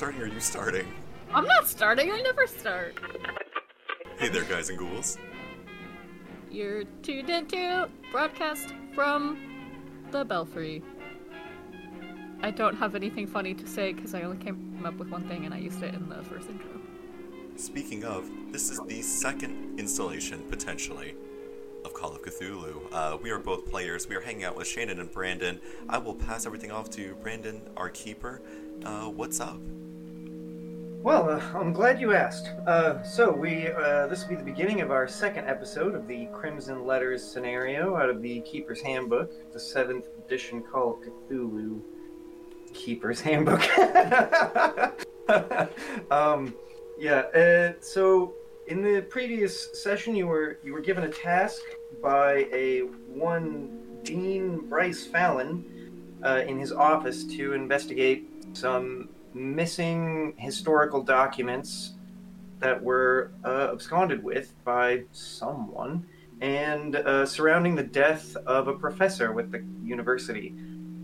starting or are you starting? I'm not starting. I never start. Hey there, guys and ghouls. You're tuned into broadcast from the Belfry. I don't have anything funny to say because I only came up with one thing and I used it in the first intro. Speaking of, this is the second installation, potentially, of Call of Cthulhu. Uh, we are both players. We are hanging out with Shannon and Brandon. I will pass everything off to Brandon, our keeper. Uh, what's up? Well, uh, I'm glad you asked. Uh, so we uh, this will be the beginning of our second episode of the Crimson Letters scenario out of the Keeper's Handbook, the seventh edition Call of Cthulhu Keeper's Handbook. um, yeah. Uh, so in the previous session, you were you were given a task by a one Dean Bryce Fallon uh, in his office to investigate some missing historical documents that were uh, absconded with by someone and uh, surrounding the death of a professor with the university,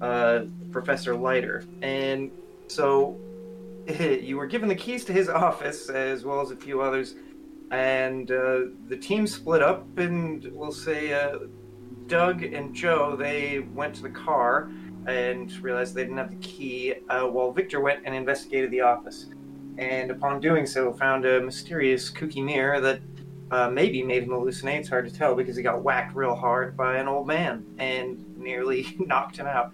uh, Professor Leiter. And so you were given the keys to his office as well as a few others, and uh, the team split up, and we'll say uh, Doug and Joe, they went to the car and realized they didn't have the key, uh, while Victor went and investigated the office. And upon doing so, found a mysterious kooky mirror that uh, maybe made him hallucinate. It's hard to tell because he got whacked real hard by an old man and nearly knocked him out.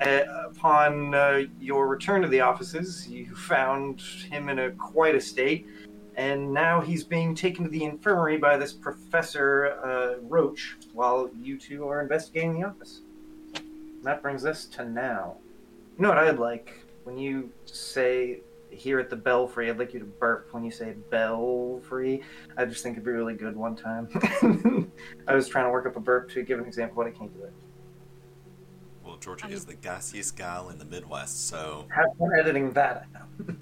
Uh, upon uh, your return to the offices, you found him in a quite a state, and now he's being taken to the infirmary by this Professor uh, Roach while you two are investigating the office that brings us to now. You know what I'd like? When you say here at the Belfry, I'd like you to burp when you say Belfry. I just think it'd be really good one time. I was trying to work up a burp to give an example, but I can't do it. Well, Georgia is the gassiest gal in the Midwest, so. Have fun editing that out.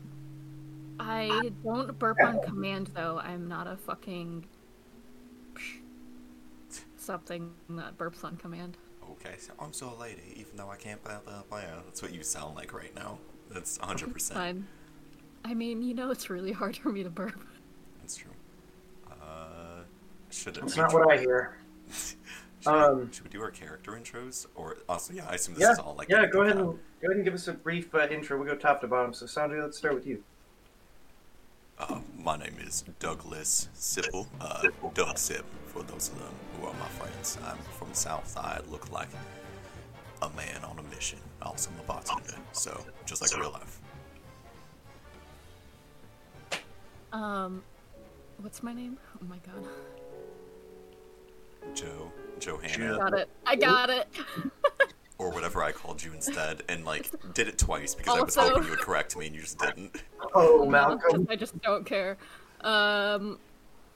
I don't burp on command, though. I'm not a fucking. something that burps on command. Okay, so I'm so a lady, even though I can't blah blah blah. That's what you sound like right now. That's 100. percent Fine. I mean, you know, it's really hard for me to burp. That's true. Uh, should? That's not what I hear. should, Um, we, should we do our character intros, or also yeah? I assume this yeah, is all like yeah. Go ahead and go ahead and give us a brief uh, intro. We'll go top to bottom. So, Sandra, let's start with you. Uh, my name is Douglas Sipple, uh, Doug Sip, for those of them who are my friends. I'm from the South Side, look like a man on a mission. Also, I'm a bartender, so just like real life. Um, what's my name? Oh my god. Joe, Johanna, I Got it. I got it. Or whatever I called you instead, and like did it twice because Also- I was hoping you would correct me and you just didn't. Oh, No, Malcolm. I just don't care. Um,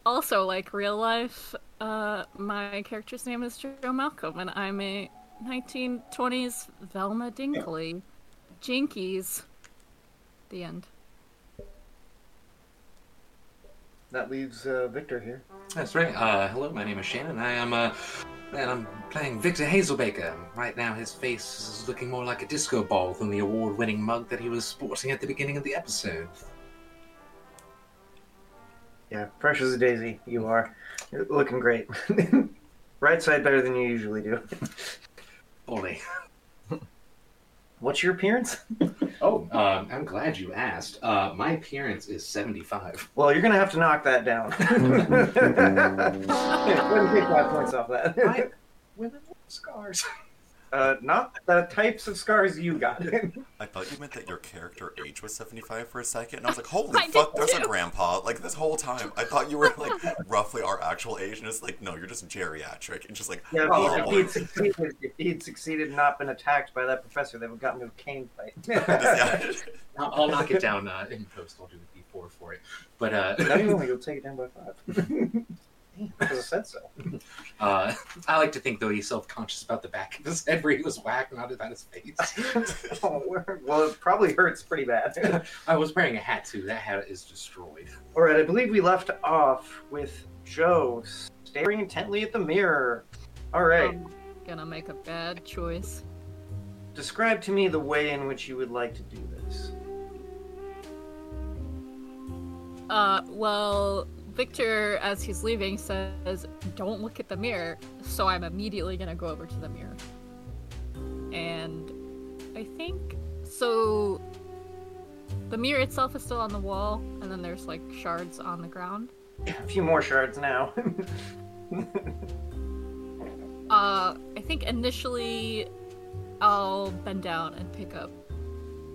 also, like real life, uh, my character's name is Joe Malcolm, and I'm a 1920s Velma Dinkley. Jinkies. The end. That leaves uh, Victor here. That's right. Uh, hello, my name is Shannon. I am, uh, and I'm playing Victor Hazelbaker. Right now, his face is looking more like a disco ball than the award-winning mug that he was sporting at the beginning of the episode. Yeah, fresh as a daisy. You are. You're looking great. right side better than you usually do. Bully. What's your appearance? Oh, um, I'm glad you asked. Uh, my appearance is 75. Well, you're gonna have to knock that down. Go ahead and take five points off that. I, women with scars. Uh, not the types of scars you got. I thought you meant that your character age was 75 for a second, and I was like, holy I fuck, there's a grandpa. Like, this whole time, I thought you were, like, roughly our actual age, and it's like, no, you're just geriatric. And just like, yeah, if, oh, he, if boy. he'd succeeded, if he'd succeeded and not been attacked by that professor, they would have gotten into a cane fight. Yeah. I'll, I'll knock it down uh, in post. I'll do a D4 for it. But uh, Not even you'll take it down by five. Damn, because I said so. uh, I like to think though he's self-conscious about the back of his head where he was whacked, not about his face. Oh, well, it probably hurts pretty bad. I was wearing a hat too. That hat is destroyed. All right, I believe we left off with Joe staring intently at the mirror. All right, I'm gonna make a bad choice. describe to me the way in which you would like to do this. Uh, well, Victor, as he's leaving, says, "Don't look at the mirror." So I'm immediately gonna go over to the mirror, and I think so. The mirror itself is still on the wall, and then there's like shards on the ground. A few more shards now. Uh, I think initially I'll bend down and pick up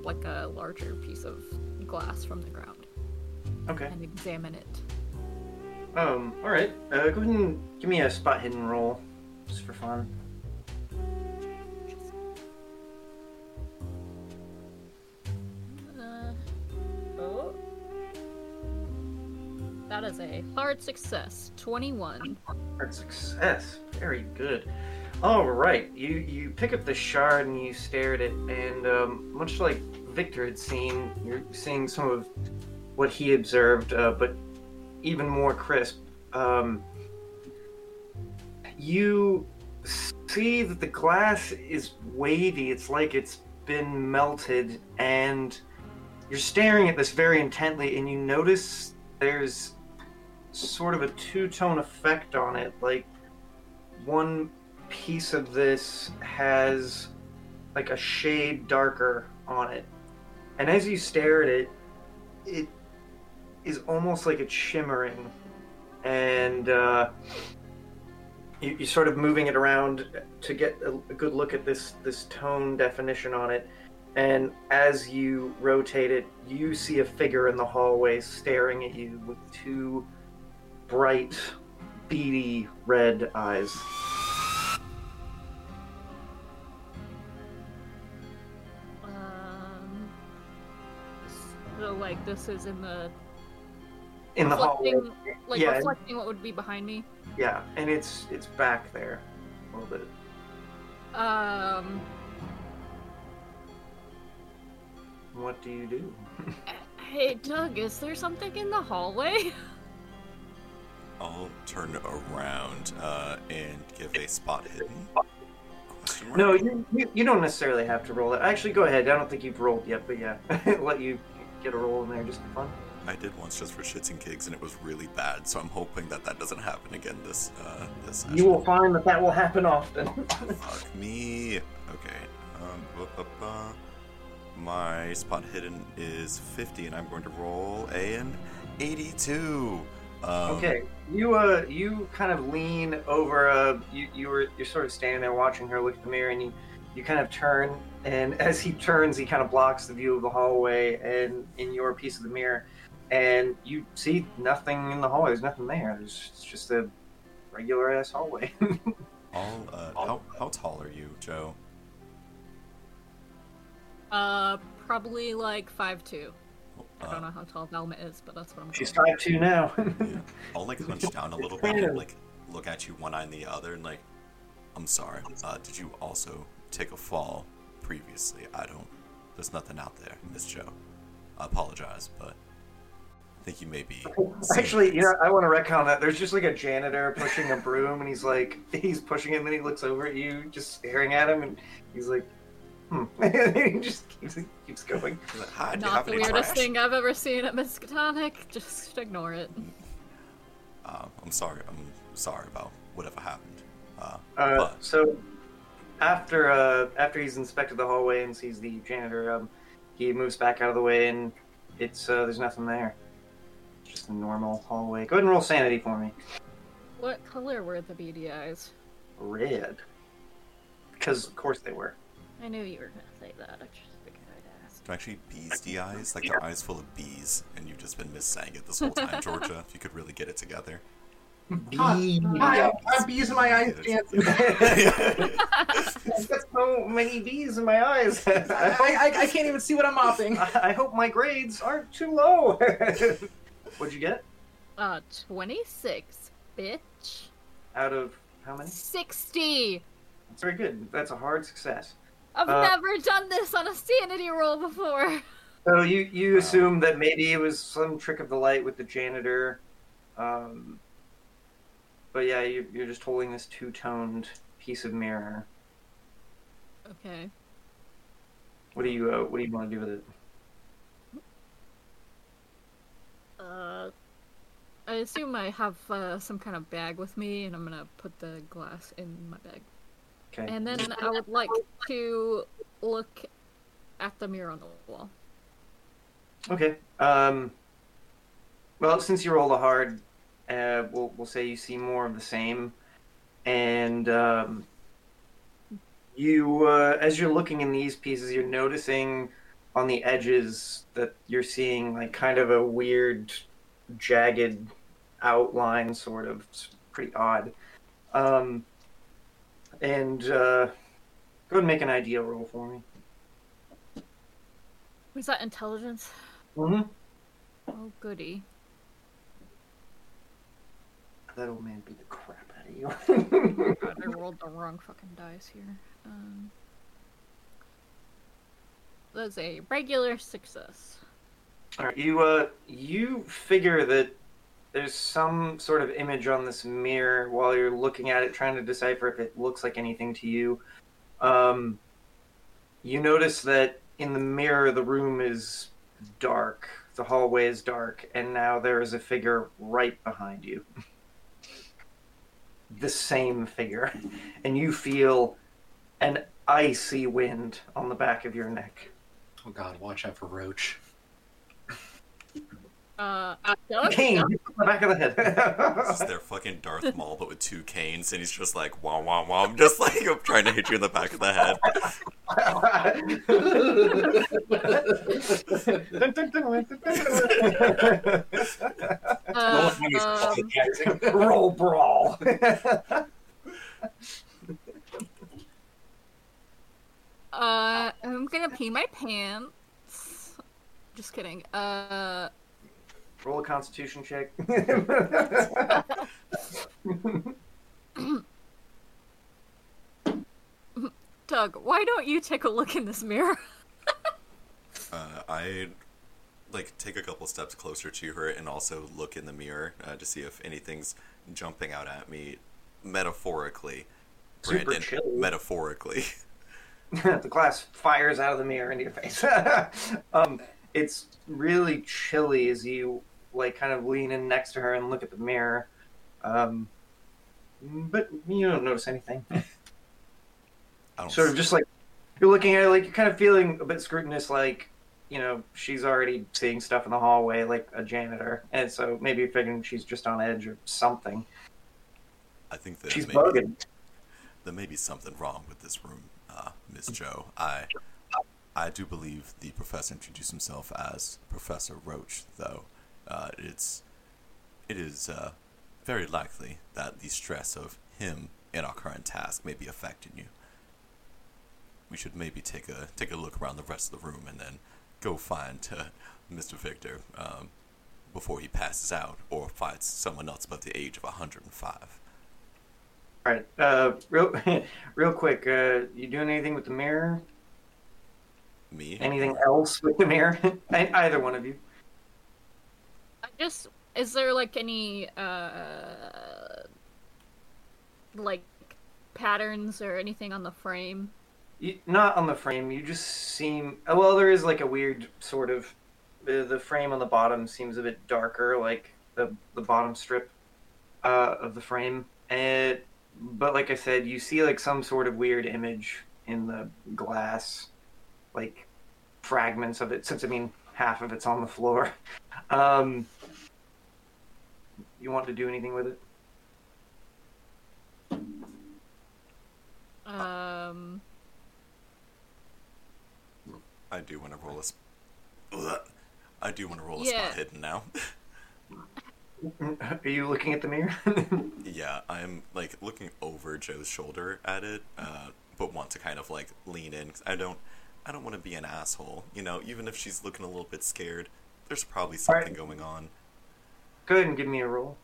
like a larger piece of glass from the ground okay. and examine it. Um. All right. Uh, go ahead and give me a spot hidden roll, just for fun. Uh, oh. That is a hard success. 21. Hard success. Very good. All right. You you pick up the shard and you stare at it, and um, much like Victor had seen, you're seeing some of what he observed, uh, but even more crisp. Um, you see that the glass is wavy. It's like it's been melted, and you're staring at this very intently, and you notice there's sort of a two-tone effect on it. Like one piece of this has like a shade darker on it, and as you stare at it, it is almost like it's shimmering, and uh, you, you're sort of moving it around to get a, a good look at this this tone definition on it. And as you rotate it, you see a figure in the hallway staring at you with two bright, beady red eyes. Um, so like this is in the In the hallway. like Yeah. reflecting what would be behind me. Yeah, and it's it's back there a little bit. Um, What do you do? hey Doug, is there something in the hallway? I'll turn around uh, and give a spot hidden. No, you, you, you don't necessarily have to roll it. Actually, go ahead. I don't think you've rolled yet, but yeah, let you get a roll in there just for fun. I did once just for shits and gigs, and it was really bad. So I'm hoping that that doesn't happen again this uh, this session. You will find that that will happen often. Fuck me. Okay. Um, bu- bu- bu- my spot hidden is 50, and I'm going to roll a an 82. Um, Okay, you uh, you kind of lean over. Uh, you you were you're sort of standing there watching her look at the mirror, and you you kind of turn, and as he turns, he kind of blocks the view of the hallway and in your piece of the mirror, and you see nothing in the hallway. There's nothing there. There's it's just a regular ass hallway. All, uh, how, how tall are you, Joe? Uh, probably like five two. I Uh, don't know how tall Velma is, but that's what I'm. She's going five two now. Yeah. I'll like hunch down a little bit and like look at you one eye and the other and like, I'm sorry. Uh, did you also take a fall previously? I don't. There's nothing out there, Miss Joe. I apologize, but I think you may be. seeing Actually, you know, I want to recount that. There's just like a janitor pushing a broom, and he's like, he's pushing it, and then he looks over at you, just staring at him, and he's like, hmm. and he just keeps, keeps going. Like, Hi, do you Not the weirdest trash? thing I've ever seen at Miskatonic. Just ignore it. Uh, I'm sorry. I'm sorry about whatever happened. Uh, Uh, but so after uh, after he's inspected the hallway and sees the janitor, um, he moves back out of the way, and it's uh, there's nothing there. It's just a normal hallway. Go ahead and roll sanity for me. What color were the beady eyes? Red. Because of course they were. I knew you were gonna say that. I just figured I'd ask. they're actually bees eyes, like their eyes full of bees, and you've just been missaying it this whole time, Georgia. If you could really get it together. Bee. Hi, I'm bees in my eyes, Jansen. I've got so many bees in my eyes. I, I, I, I can't even see what I'm mopping. I hope my grades aren't too low. What'd you get? Uh, 26, bitch. Out of how many? 60! That's very good. That's a hard success. I've Uh, never done this on a sanity roll before. So you you assume that maybe it was some trick of the light with the janitor, um, but yeah, you, you're just holding this two-toned piece of mirror. Okay. What do you uh, what do you want to do with it? Uh, I assume I have uh, some kind of bag with me, and I'm gonna put the glass in my bag. Okay. And then I would like to look at the mirror on the wall. Okay. Um. Well, since you rolled a hard, uh, we'll we'll say you see more of the same, and um, you uh, as you're looking in these pieces, you're noticing on the edges that you're seeing like kind of a weird, jagged outline, sort of it's pretty odd. Um. And uh, go ahead and make an idea roll for me. Was that intelligence? Mm-hmm. Oh, goody. That old man beat the crap out of you. God, I rolled the wrong fucking dice here. Um, that's a regular success. All right, you uh, you figure that there's some sort of image on this mirror while you're looking at it, trying to decipher if it looks like anything to you. Um, you notice that in the mirror, the room is dark. The hallway is dark, and now there is a figure right behind you. the same figure, and you feel an icy wind on the back of your neck. Oh god, watch out for Roach. Uh, Doug? Cane, on the back of the This is their fucking Darth Maul, but with two canes, and he's just like wah wah wah, just like trying to hit you in the back of the head. Uh, He's um. Roll brawl. uh, I'm gonna pee my pants. Just kidding. Uh, Roll a Constitution check. Doug, why don't you take a look in this mirror? Uh, I like take a couple steps closer to her and also look in the mirror uh, to see if anything's jumping out at me, metaphorically. Super Brandon, chill. metaphorically. the glass fires out of the mirror into your face. um, it's really chilly as you like kind of lean in next to her and look at the mirror. Um, but you don't notice anything. I don't Sort of just like you're looking at it, like you're kind of feeling a bit scrutinous, like you know she's already seeing stuff in the hallway, like a janitor, and so maybe you're figuring she's just on edge or something. I think that She's maybe, bugging. there may be something wrong with this room, uh, Miss Joe. I I do believe the professor introduced himself as Professor Roach, though. Uh, it's it is uh, very likely that the stress of him in our current task may be affecting you. We should maybe take a take a look around the rest of the room and then go find uh, Mr. Victor um, before he passes out or fights someone else above the age of 105. All right, uh, real, real quick. Uh, you doing anything with the mirror? Me? Anything else with the mirror? Either one of you. I just is there like any uh like patterns or anything on the frame? You, not on the frame. You just seem. uh, Well, there is like a weird sort of. The, the frame on the bottom seems a bit darker, like the the bottom strip uh, of the frame. And but like I said, you see like some sort of weird image in the glass, like fragments of it. Since I mean half of it's on the floor. Um, you want to do anything with it? Um I do want to roll a. Sp- I do want to roll a Yeah. spot hidden now. Are you looking at the mirror? yeah, I'm like looking over Joe's shoulder at it, uh, but want to kind of like lean in 'cause I don't, I don't want to be an asshole. You know, even if she's looking a little bit scared, there's probably Alright. something going on. Go ahead and give me a roll.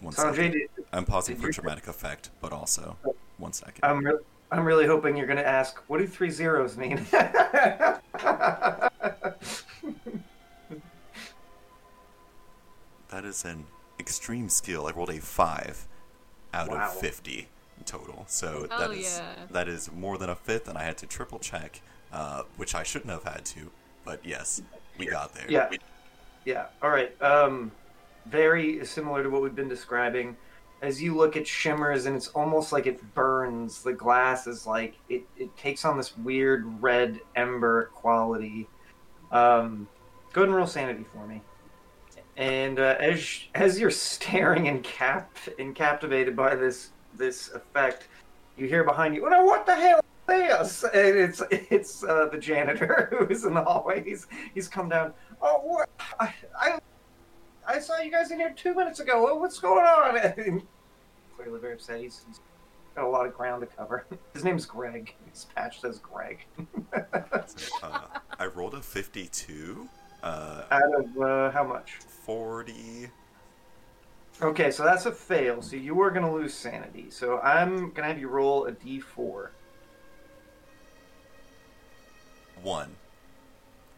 One So, second. JD, I'm pausing for dramatic effect, but also one second. I'm re- I'm really hoping you're going to ask, what do three zeros mean? That is an extreme skill. I rolled a five out Wow. of fifty total. So Oh, that is yeah. that is more than a fifth, and I had to triple check, uh, which I shouldn't have had to. But yes, we got there. Yeah. We- Yeah. All right. Um, very similar to what we've been describing. As you look at shimmers, and it's almost like it burns. The glass is like it. It takes on this weird red ember quality. Um, go ahead and roll sanity for me. And uh, as as you're staring and cap and captivated by this this effect, you hear behind you, "Oh, what the hell is this?" And it's it's uh, the janitor who is in the hallway. He's he's come down. Oh, what? I, I I saw you guys in here two minutes ago. What- What's going on? And clearly very upset. He's, he's got a lot of ground to cover. His name's Greg. His patch says Greg. uh, I rolled a fifty-two. Uh, Out of uh, how much? forty. Okay, so that's a fail. So you are going to lose sanity. So I'm going to have you roll a d4. One.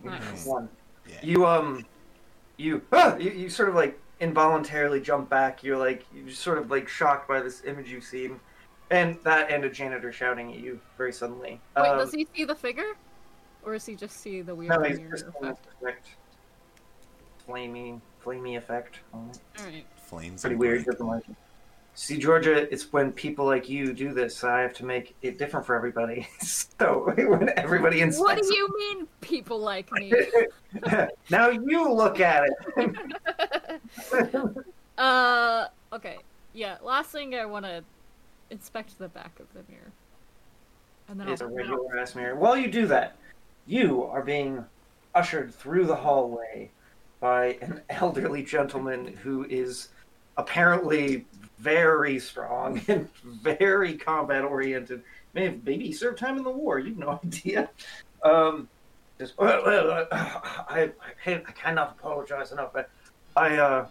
Nice. One. Yeah. You um, you ah, you, you sort of like involuntarily jump back. You're like you're just sort of like shocked by this image you've seen, and that and a janitor shouting at you very suddenly. Wait, Um, does he see the figure? Or does he just see the weird No, he's just on effect? this effect. Flamey, flamey effect. on it. Alright. Flames. Pretty weird. Greg. Doesn't like it. See, Georgia, it's when people like you do this, I have to make it different for everybody. so when everybody inspects, What do you mean, people like me? now you look at it. uh, okay. Yeah, last thing I want to inspect the back of the mirror. And then It's a I'll regular ass mirror. While you do that, you are being ushered through the hallway by an elderly gentleman who is apparently very strong and very combat oriented. May have maybe served time in the war. You've no idea. Um, just well, well I, I, I cannot apologize enough. I, I uh,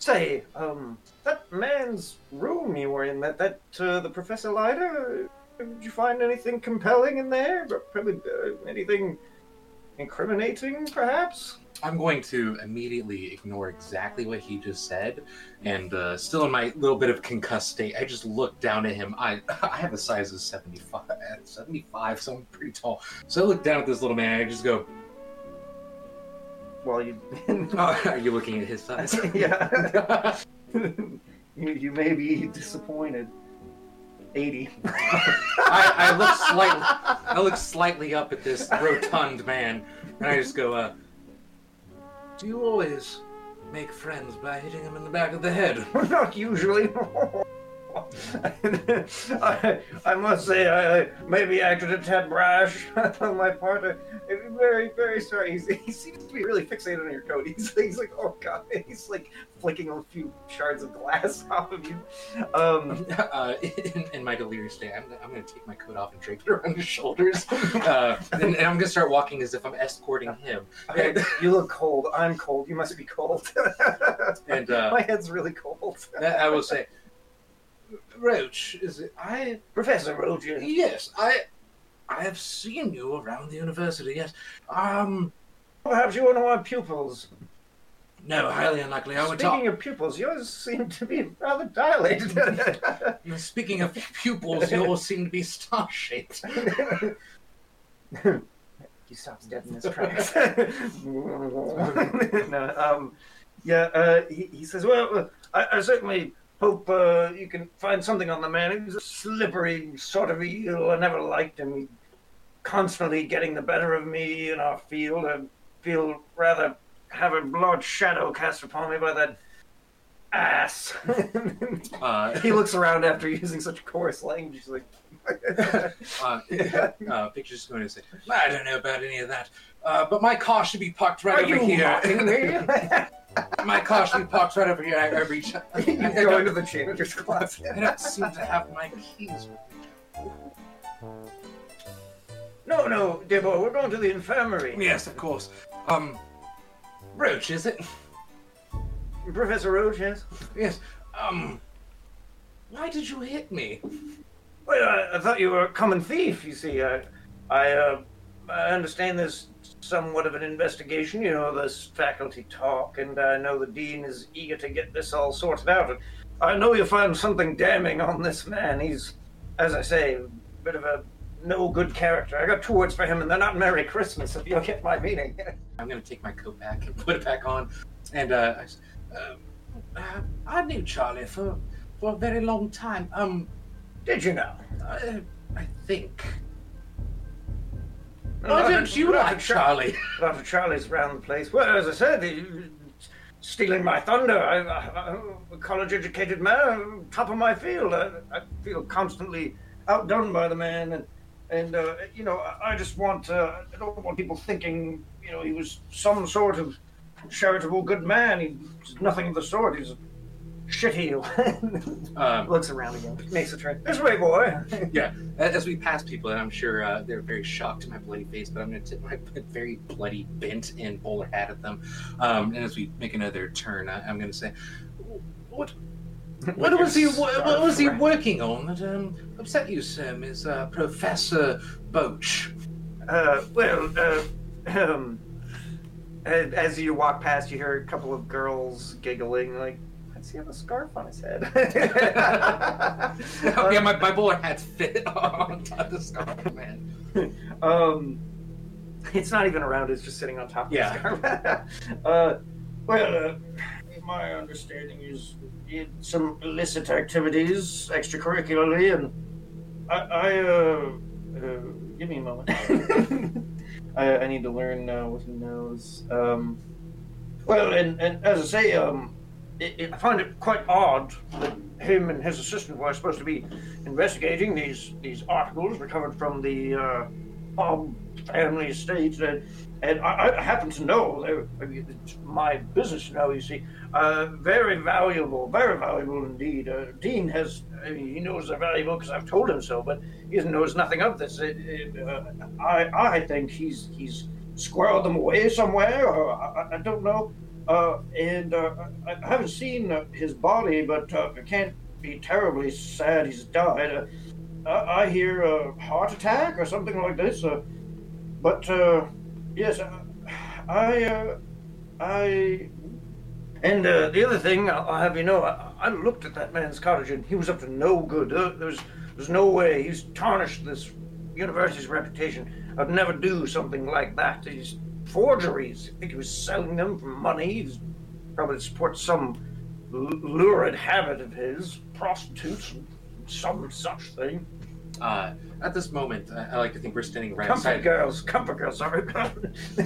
say, um, that man's room you were in, that that uh, the Professor Leiter. Did you find anything compelling in there? Probably uh, anything incriminating, perhaps? I'm going to immediately ignore exactly what he just said, and uh, still in my little bit of concussed state, I just look down at him. I I have a size of 75, 75, so I'm pretty tall. So I look down at this little man, and I just go, Well, you, oh, "Are you looking at his size?" yeah, you, you may be disappointed. Eighty. I, I look slightly, I look slightly up at this rotund man, and I just go, uh, "Do you always make friends by hitting him in the back of the head?" Not usually. I, I must say, I, I maybe acted a tad brash on my part. I, I'm very, very sorry. He's, he seems to be really fixated on your coat. He's, he's like, oh god. He's like flicking a few shards of glass off of you. Um, uh, in, in my delirious state, I'm, I'm going to take my coat off and drape it around his shoulders, uh, and, and I'm going to start walking as if I'm escorting him. okay, you look cold. I'm cold. You must be cold. And uh, my head's really cold. I will say, Roach, is it? I Professor Roach. yes, I I have seen you around the university. Yes, um, Perhaps you're one of my pupils. no, highly unlikely. I would Speaking talk. of pupils, yours seem to be rather dilated. Speaking of pupils, yours seem to be star-shaped. he stops dead in his tracks. no, um, yeah, uh, he, he says, well, I, I certainly hope uh, you can find something on the man. He's a slippery sort of eel. I never liked him. He constantly getting the better of me in our field. I feel rather have a large shadow cast upon me by that ass. Uh, he looks around after using such coarse language. He's like, uh, uh, Victor's going to say, I don't know about any of that, uh, but my car should be parked right Are over here. My be parked right over here. I, I reach. I, you go into the janitor's closet. I don't seem to have my keys. No, no, dear boy, we're going to the infirmary. Yes, of course. Um, Roach, is it? Professor Roach, yes? Yes. Um, why did you hit me? Well, I, I thought you were a common thief, you see. I, I, uh, I understand there's somewhat of an investigation, you know, this faculty talk, and I know the dean is eager to get this all sorted out. And I know you'll find something damning on this man. He's as I say, a bit of a no good character. I got two words for him, and they're not Merry Christmas, if you'll get my meaning. I'm gonna take my coat back and put it back on, and uh, uh, uh, I knew Charlie for for a very long time. Um, Did you know? I, I think. Why don't you like Charlie? A lot of Charlies around the place. Well, as I said, he, stealing my thunder. I, I, I'm a college-educated man, top of my field. I, I feel constantly outdone by the man, and and uh, you know, I, I just want uh, I don't want people thinking you know he was some sort of charitable good man. He's nothing of the sort. He's a shitheel. Um, Looks around again, makes a turn. This way, boy. yeah, as we pass people, and I'm sure uh, they're very shocked at my bloody face, but I'm going to tip my very bloody, bent in bowler hat at them. Um, and as we make another turn, I, I'm going to say, "What? What was he? What, what was he working on that um, upset you, sir, Miss uh, Professor Boach?" Uh, well, uh, um, as you walk past, you hear a couple of girls giggling, like, "Does he have a scarf on his head?" yeah, my, my bowler hat's fit on top of the scarf, man. um, it's not even around; it's just sitting on top of Yeah. the scarf. uh, well, uh, my understanding is he had some illicit activities extracurricularly, and I, I uh, uh, give me a moment. I, I need to learn uh, what he knows. Um, well, and, and as I say, um, it, it, I find it quite odd that him and his assistant were supposed to be investigating these these articles recovered from the uh, Bob family estate, and, and I, I happen to know it's my business now. You see, uh, very valuable, very valuable indeed. Uh, Dean has, I mean, he knows they're valuable because I've told him so, but he knows nothing of this. It, it, uh, I, I think he's he's squirreled them away somewhere, or I, I don't know. Uh, and uh, I, haven't seen uh, his body, but uh, I can't be terribly sad he's died. Uh, I, I hear a heart attack or something like this. Uh, but yes, I, I, and the other thing I'll have you know, I, I looked at that man's cottage and he was up to no good. There's, there's no way he's tarnished this university's reputation. I'd never do something like that. These forgeries. I think he was selling them for money. He's probably supports some l- lurid habit of his, prostitutes, some such thing. Uh, at this moment, I, I like to think we're standing right Comfort outside. girls, comfort girls. Sorry. I,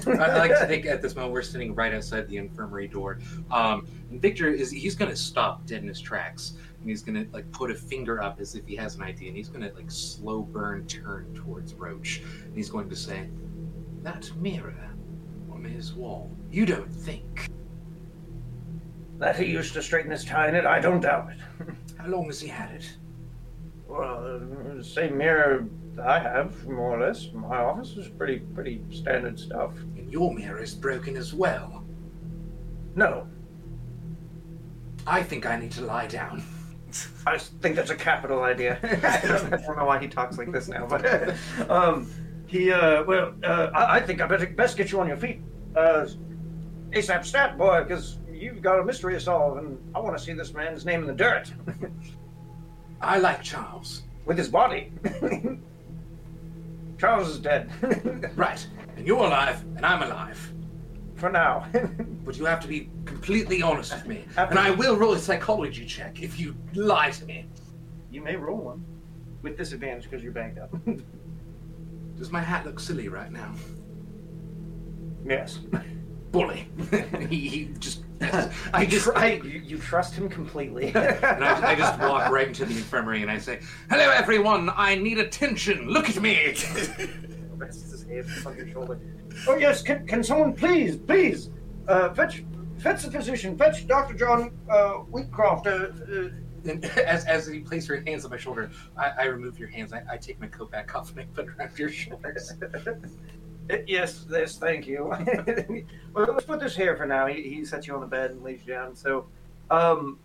I like to think at this moment we're standing right outside the infirmary door. Um, and Victor is he's going to stop dead in his tracks, and he's going to like put a finger up as if he has an idea, and he's going to like slow burn turn towards Roach, and he's going to say, "That mirror his wall. You don't think? that he used to straighten his tie in it, I don't doubt it. How long has he had it? Well, uh, the same mirror I have, more or less. My office is pretty, pretty standard stuff. And your mirror is broken as well. No, I think I need to lie down." I think that's a capital idea. I don't I don't know why he talks like this now, but um, he, uh, well, uh, I, I think I better best get you on your feet, uh, ASAP stat boy, because you've got a mystery to solve, and I want to see this man's name in the dirt I like Charles. with his body. Charles is dead Right. And you're alive, and I'm alive. for now. But you have to be completely honest with me. And I will roll a psychology check if you lie to me. you may roll one with disadvantage because you're banked up. Does my hat look silly right now? Yes. Bully. he, he just. I I just. try. You, you trust him completely. And I, I just walk right into the infirmary and I say, Hello, everyone. I need attention. Look at me. rests his hand on your shoulder. Oh yes, can, can someone please, please, uh, fetch, fetch the physician, fetch Doctor John uh, Wheatcroft. Uh, uh, And as, as you place your hands on my shoulder, I, I remove your hands. I, I take my coat back off and I put it around your shoulders. Uh, yes, yes, thank you. well, let's put this here for now. He, he sets you on the bed and lays you down. So, um,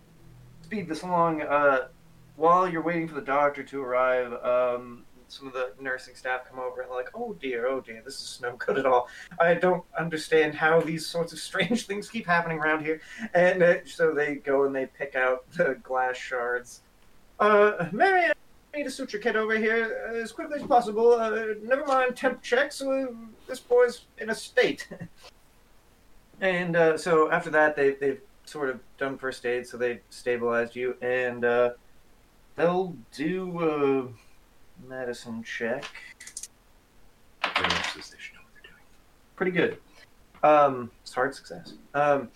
speed this along. Uh, while you're waiting for the doctor to arrive, um, some of the nursing staff come over and like, oh dear, oh dear, this is no good at all. I don't understand how these sorts of strange things keep happening around here. And uh, so they go and they pick out the glass shards. Uh, Marianne, need a suture kit over here uh, as quickly as possible. Uh, never mind temp checks. Uh, this boy's in a state. and uh, so after that, they, they've sort of done first aid, so they've stabilized you, and uh, they'll do a medicine check. The nurses, they should know what they're doing. Pretty good. Um, it's hard success. Um,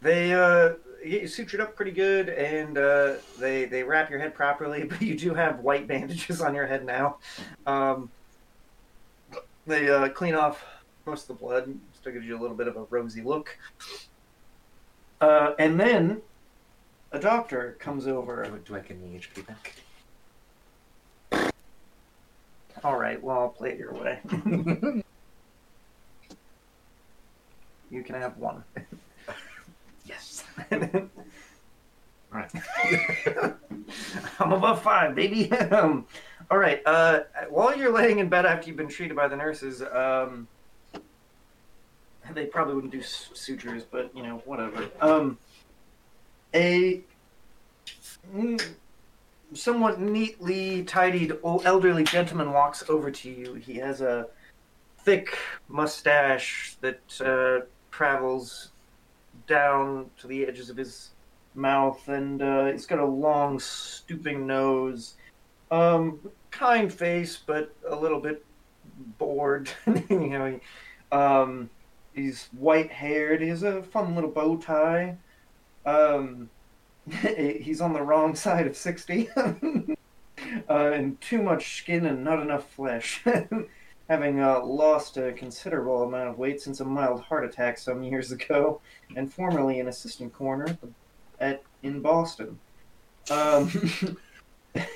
they uh, you sutured up pretty good, and uh, they they wrap your head properly, but you do have white bandages on your head now. Um, they uh, clean off most of the blood, still gives you a little bit of a rosy look. Uh, and then a doctor comes over. Do, do I get any HP back? All right, well, I'll play it your way. you can have one. I'm All right. above five, baby. um, all right. Uh, while you're laying in bed after you've been treated by the nurses, um, they probably wouldn't do sutures, but you know, whatever. Um, a somewhat neatly tidied elderly gentleman walks over to you. He has a thick mustache that uh, travels down to the edges of his mouth, and uh, he's got a long, stooping nose. Um, kind face, but a little bit bored. you know, he, um, he's white haired. He has a fun little bow tie. Um, he's on the wrong side of sixty, uh, and too much skin and not enough flesh. Having uh, lost a considerable amount of weight since a mild heart attack some years ago, and formerly an assistant coroner at in Boston. Um,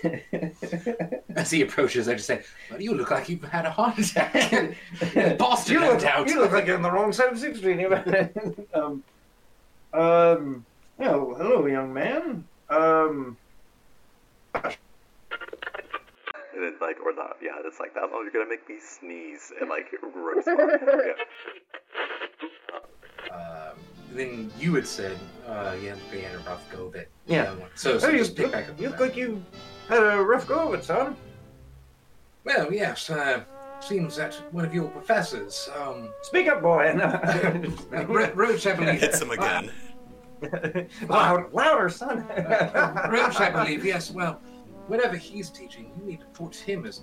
As he approaches, I just say, well, you look like you've had a heart attack. Boston, you no look, doubt. You look like you're on the wrong side of Sixth Street. um, um, well, hello, young man. Um, And then, like, or not, yeah, it's like that. Oh, you're gonna make me sneeze and like roast. yeah. Um, then you had said, uh, yeah, they had a rough go of it. Yeah. So, so you, just pick look, back up. you look like you had a rough go of it, son. Well, yes. Uh, seems that one of your professors, um, Speak up, boy. uh, Ro- Roach, I believe. Hits him again. Loud, louder, son. Uh, Roach, I believe. Yes. Well, whatever he's teaching, you need to put him as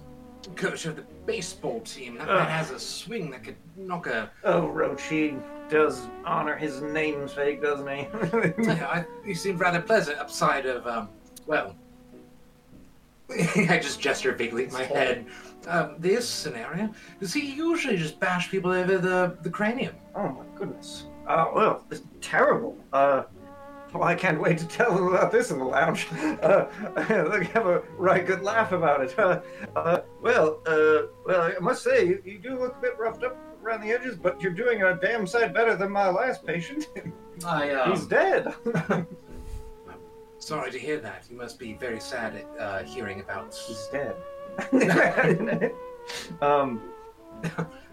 coach of the baseball team. That man has a swing that could knock a. oh, Roach, he does honor his namesake, doesn't he? I, he seemed rather pleasant upside of, um, well. I just gesture vaguely in my head. Um, this scenario, does he usually just bash people over the, the cranium? Oh my goodness. Uh, well, it's terrible. Uh, well, I can't wait to tell them about this in the lounge. Uh, they'll have a right good laugh about it. Uh, uh, well, uh, well, I must say, you, you do look a bit roughed up around the edges, but you're doing a damn sight better than my last patient. I, um, He's dead. sorry to hear that. You must be very sad at uh, hearing about. He's dead. um,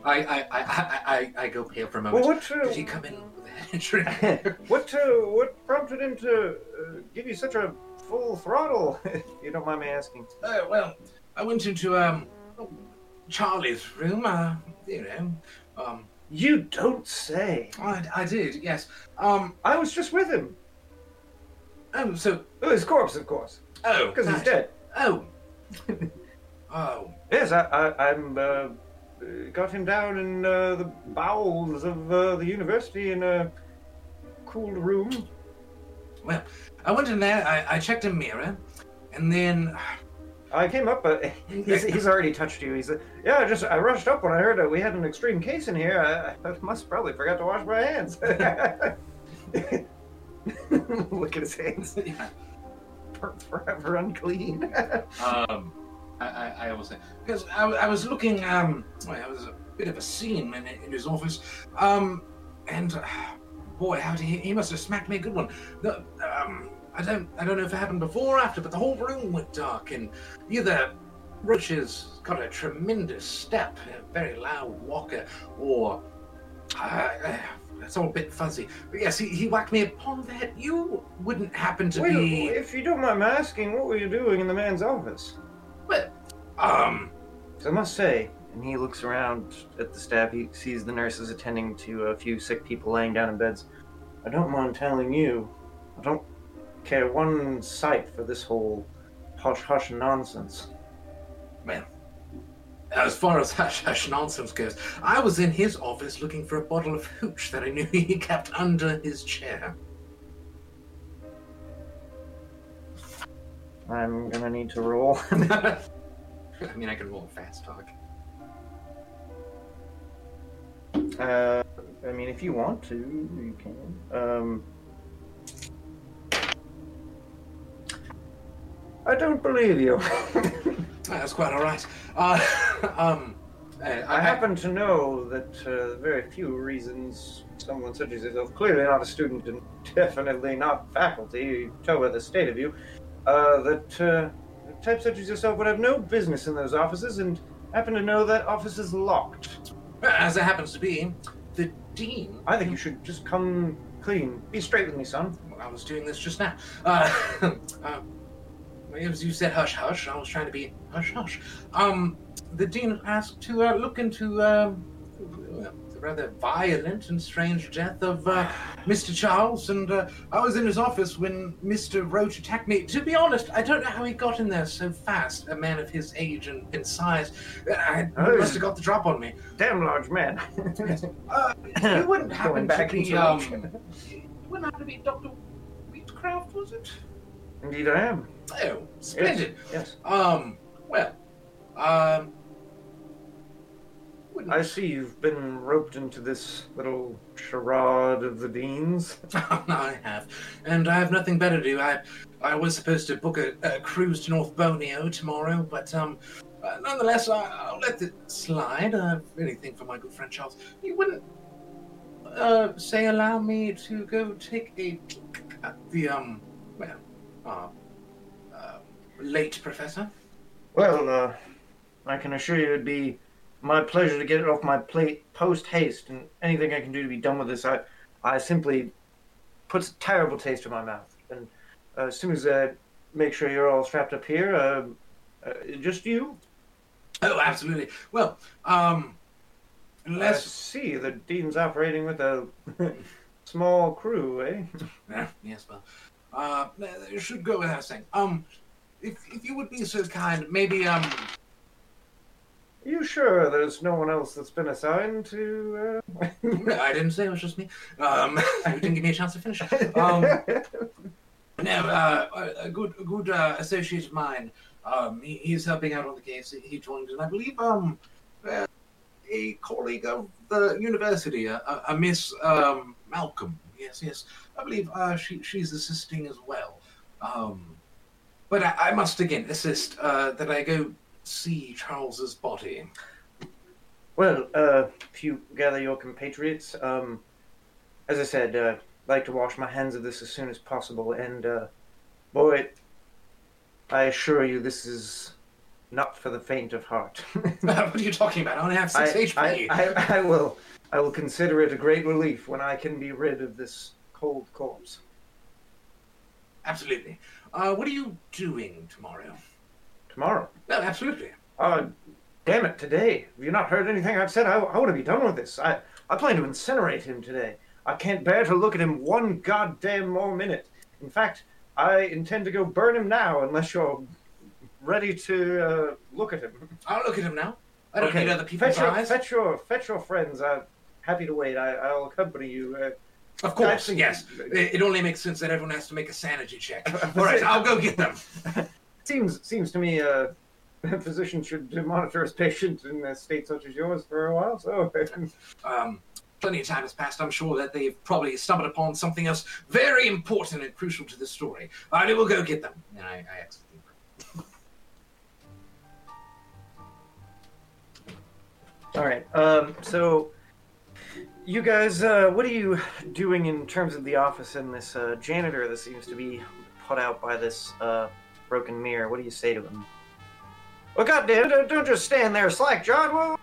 I, I, I, I, I, go pale for a moment. well, what, uh, Did he come in with head what, uh, what prompted him to uh, give you such a full throttle, if you don't mind me asking? Oh, well, I went into um Charlie's room, uh, you know. Um, You don't say. I, I did, yes. Um, I was just with him. oh, so, Oh, his corpse, of course, oh, because he's dead. Oh. oh, Yes, I, I, I'm. Uh, got him down in uh, the bowels of uh, the university in a cooled room. well, I went in there, I, I checked a mirror, and then, I came up, but he's, he's already touched you. He said, "Yeah, I just I rushed up when I heard that we had an extreme case in here. I, I must probably forgot to wash my hands." Look at his hands, forever unclean. um, I, I, I always say, because I, I was looking, um, well, it was a bit of a scene in, in his office, um, and, uh, boy, how did he, he must have smacked me a good one. The, um, I don't, I don't know if it happened before or after, but the whole room went dark, and either Roach has got a tremendous step, a very loud walker, or uh, uh, it's all a bit fuzzy. But yes, he, he whacked me upon the head. You wouldn't happen to Wait, be. if you don't mind me asking, what were you doing in the man's office? Um, So I must say, and he looks around at the staff. He sees the nurses attending to a few sick people laying down in beds. I don't mind telling you, I don't care one sight for this whole hush hush nonsense. well, as far as hush hush nonsense goes, I was in his office looking for a bottle of hooch that I knew he kept under his chair. I'm gonna need to roll. I mean, I can roll a fast talk. uh, I mean, if you want to, you can. Um, I don't believe you. That's quite all right. Uh, um, uh, I happen to know that uh, very few reasons someone such as yourself, clearly not a student and definitely not faculty, you tell by the state of you, uh, that uh, type such as yourself would have no business in those offices and happen to know that office is locked. As it happens to be, the dean. I think you should just come clean. Be straight with me, son. I was doing this just now. Uh, uh, as you said, hush hush. I was trying to be hush hush. Um, the dean asked to uh, look into um, the rather violent and strange death of uh, Mr. Charles, and uh, I was in his office when Mr. Roach attacked me. To be honest, I don't know how he got in there so fast. A man of his age and, and size, I Oh. must have got the drop on me. Damn large man. Uh, you wouldn't happen Going to back be um, wouldn't happen to be Doctor Wheatcraft, was it? Indeed, I am. Oh, splendid. Yes. Um, well, um, wouldn't I see you've been roped into this little charade of the deans. I have, and I have nothing better to do. I, I was supposed to book a, a cruise to North Borneo tomorrow, but um, uh, nonetheless, I, I'll let it slide. I Uh, anything for my good friend Charles. You wouldn't, uh, say allow me to go take a look at the um, well, uh, uh late professor. Well, uh, I can assure you it'd be my pleasure to get it off my plate post haste, and anything I can do to be done with this, I, I simply puts a terrible taste in my mouth. And uh, as soon as I make sure you're all strapped up here, uh, uh, just you. Oh, absolutely. Well, um, unless see the dean's operating with a small crew, eh? Yeah, yes, well, uh, it should go without saying. Um, if if you would be so kind, maybe um, you sure there's no one else that's been assigned to? Uh... I didn't say it was just me. Um, you didn't give me a chance to finish. Um, no, uh, a good a good uh, associate of mine. Um, he, he's helping out on the case. He joined, and I believe um, uh, a colleague of the university, a, a, Miss um Malcolm. Yes, yes, I believe uh, she she's assisting as well. Um, but I, I must again assist uh, that I go see Charles's body. Well, uh, if you gather your compatriots, um, as I said, uh, I'd like to wash my hands of this as soon as possible. And, uh, boy, I assure you, this is not for the faint of heart. what are you talking about? I only have I, six HP. I, I, I will, I will consider it a great relief when I can be rid of this cold corpse. Absolutely. Uh, what are you doing tomorrow? Tomorrow. No, absolutely. Uh, damn it, today. Have you not heard anything I've said? I, I want to be done with this. I, I plan to incinerate him today. I can't bear to look at him one goddamn more minute. In fact, I intend to go burn him now unless you're ready to uh, look at him. I'll look at him now. I don't need other people's fetch your, eyes. Fetch your, fetch your friends. I'm happy to wait. I, I'll accompany you. Uh, Of course, yes. It, it only makes sense that everyone has to make a sanity check. All right, I'll go get them. seems seems to me uh, a physician should monitor his patient in a state such as yours for a while. So Um, plenty of time has passed. I'm sure that they've probably stumbled upon something else very important and crucial to the story. I will go get them. And I, I exit. All right. Um, so, you guys, uh, what are you doing in terms of the office and this uh, janitor that seems to be put out by this uh, broken mirror? What do you say to him? Well, goddamn, don't, don't just stand there slack, John. What's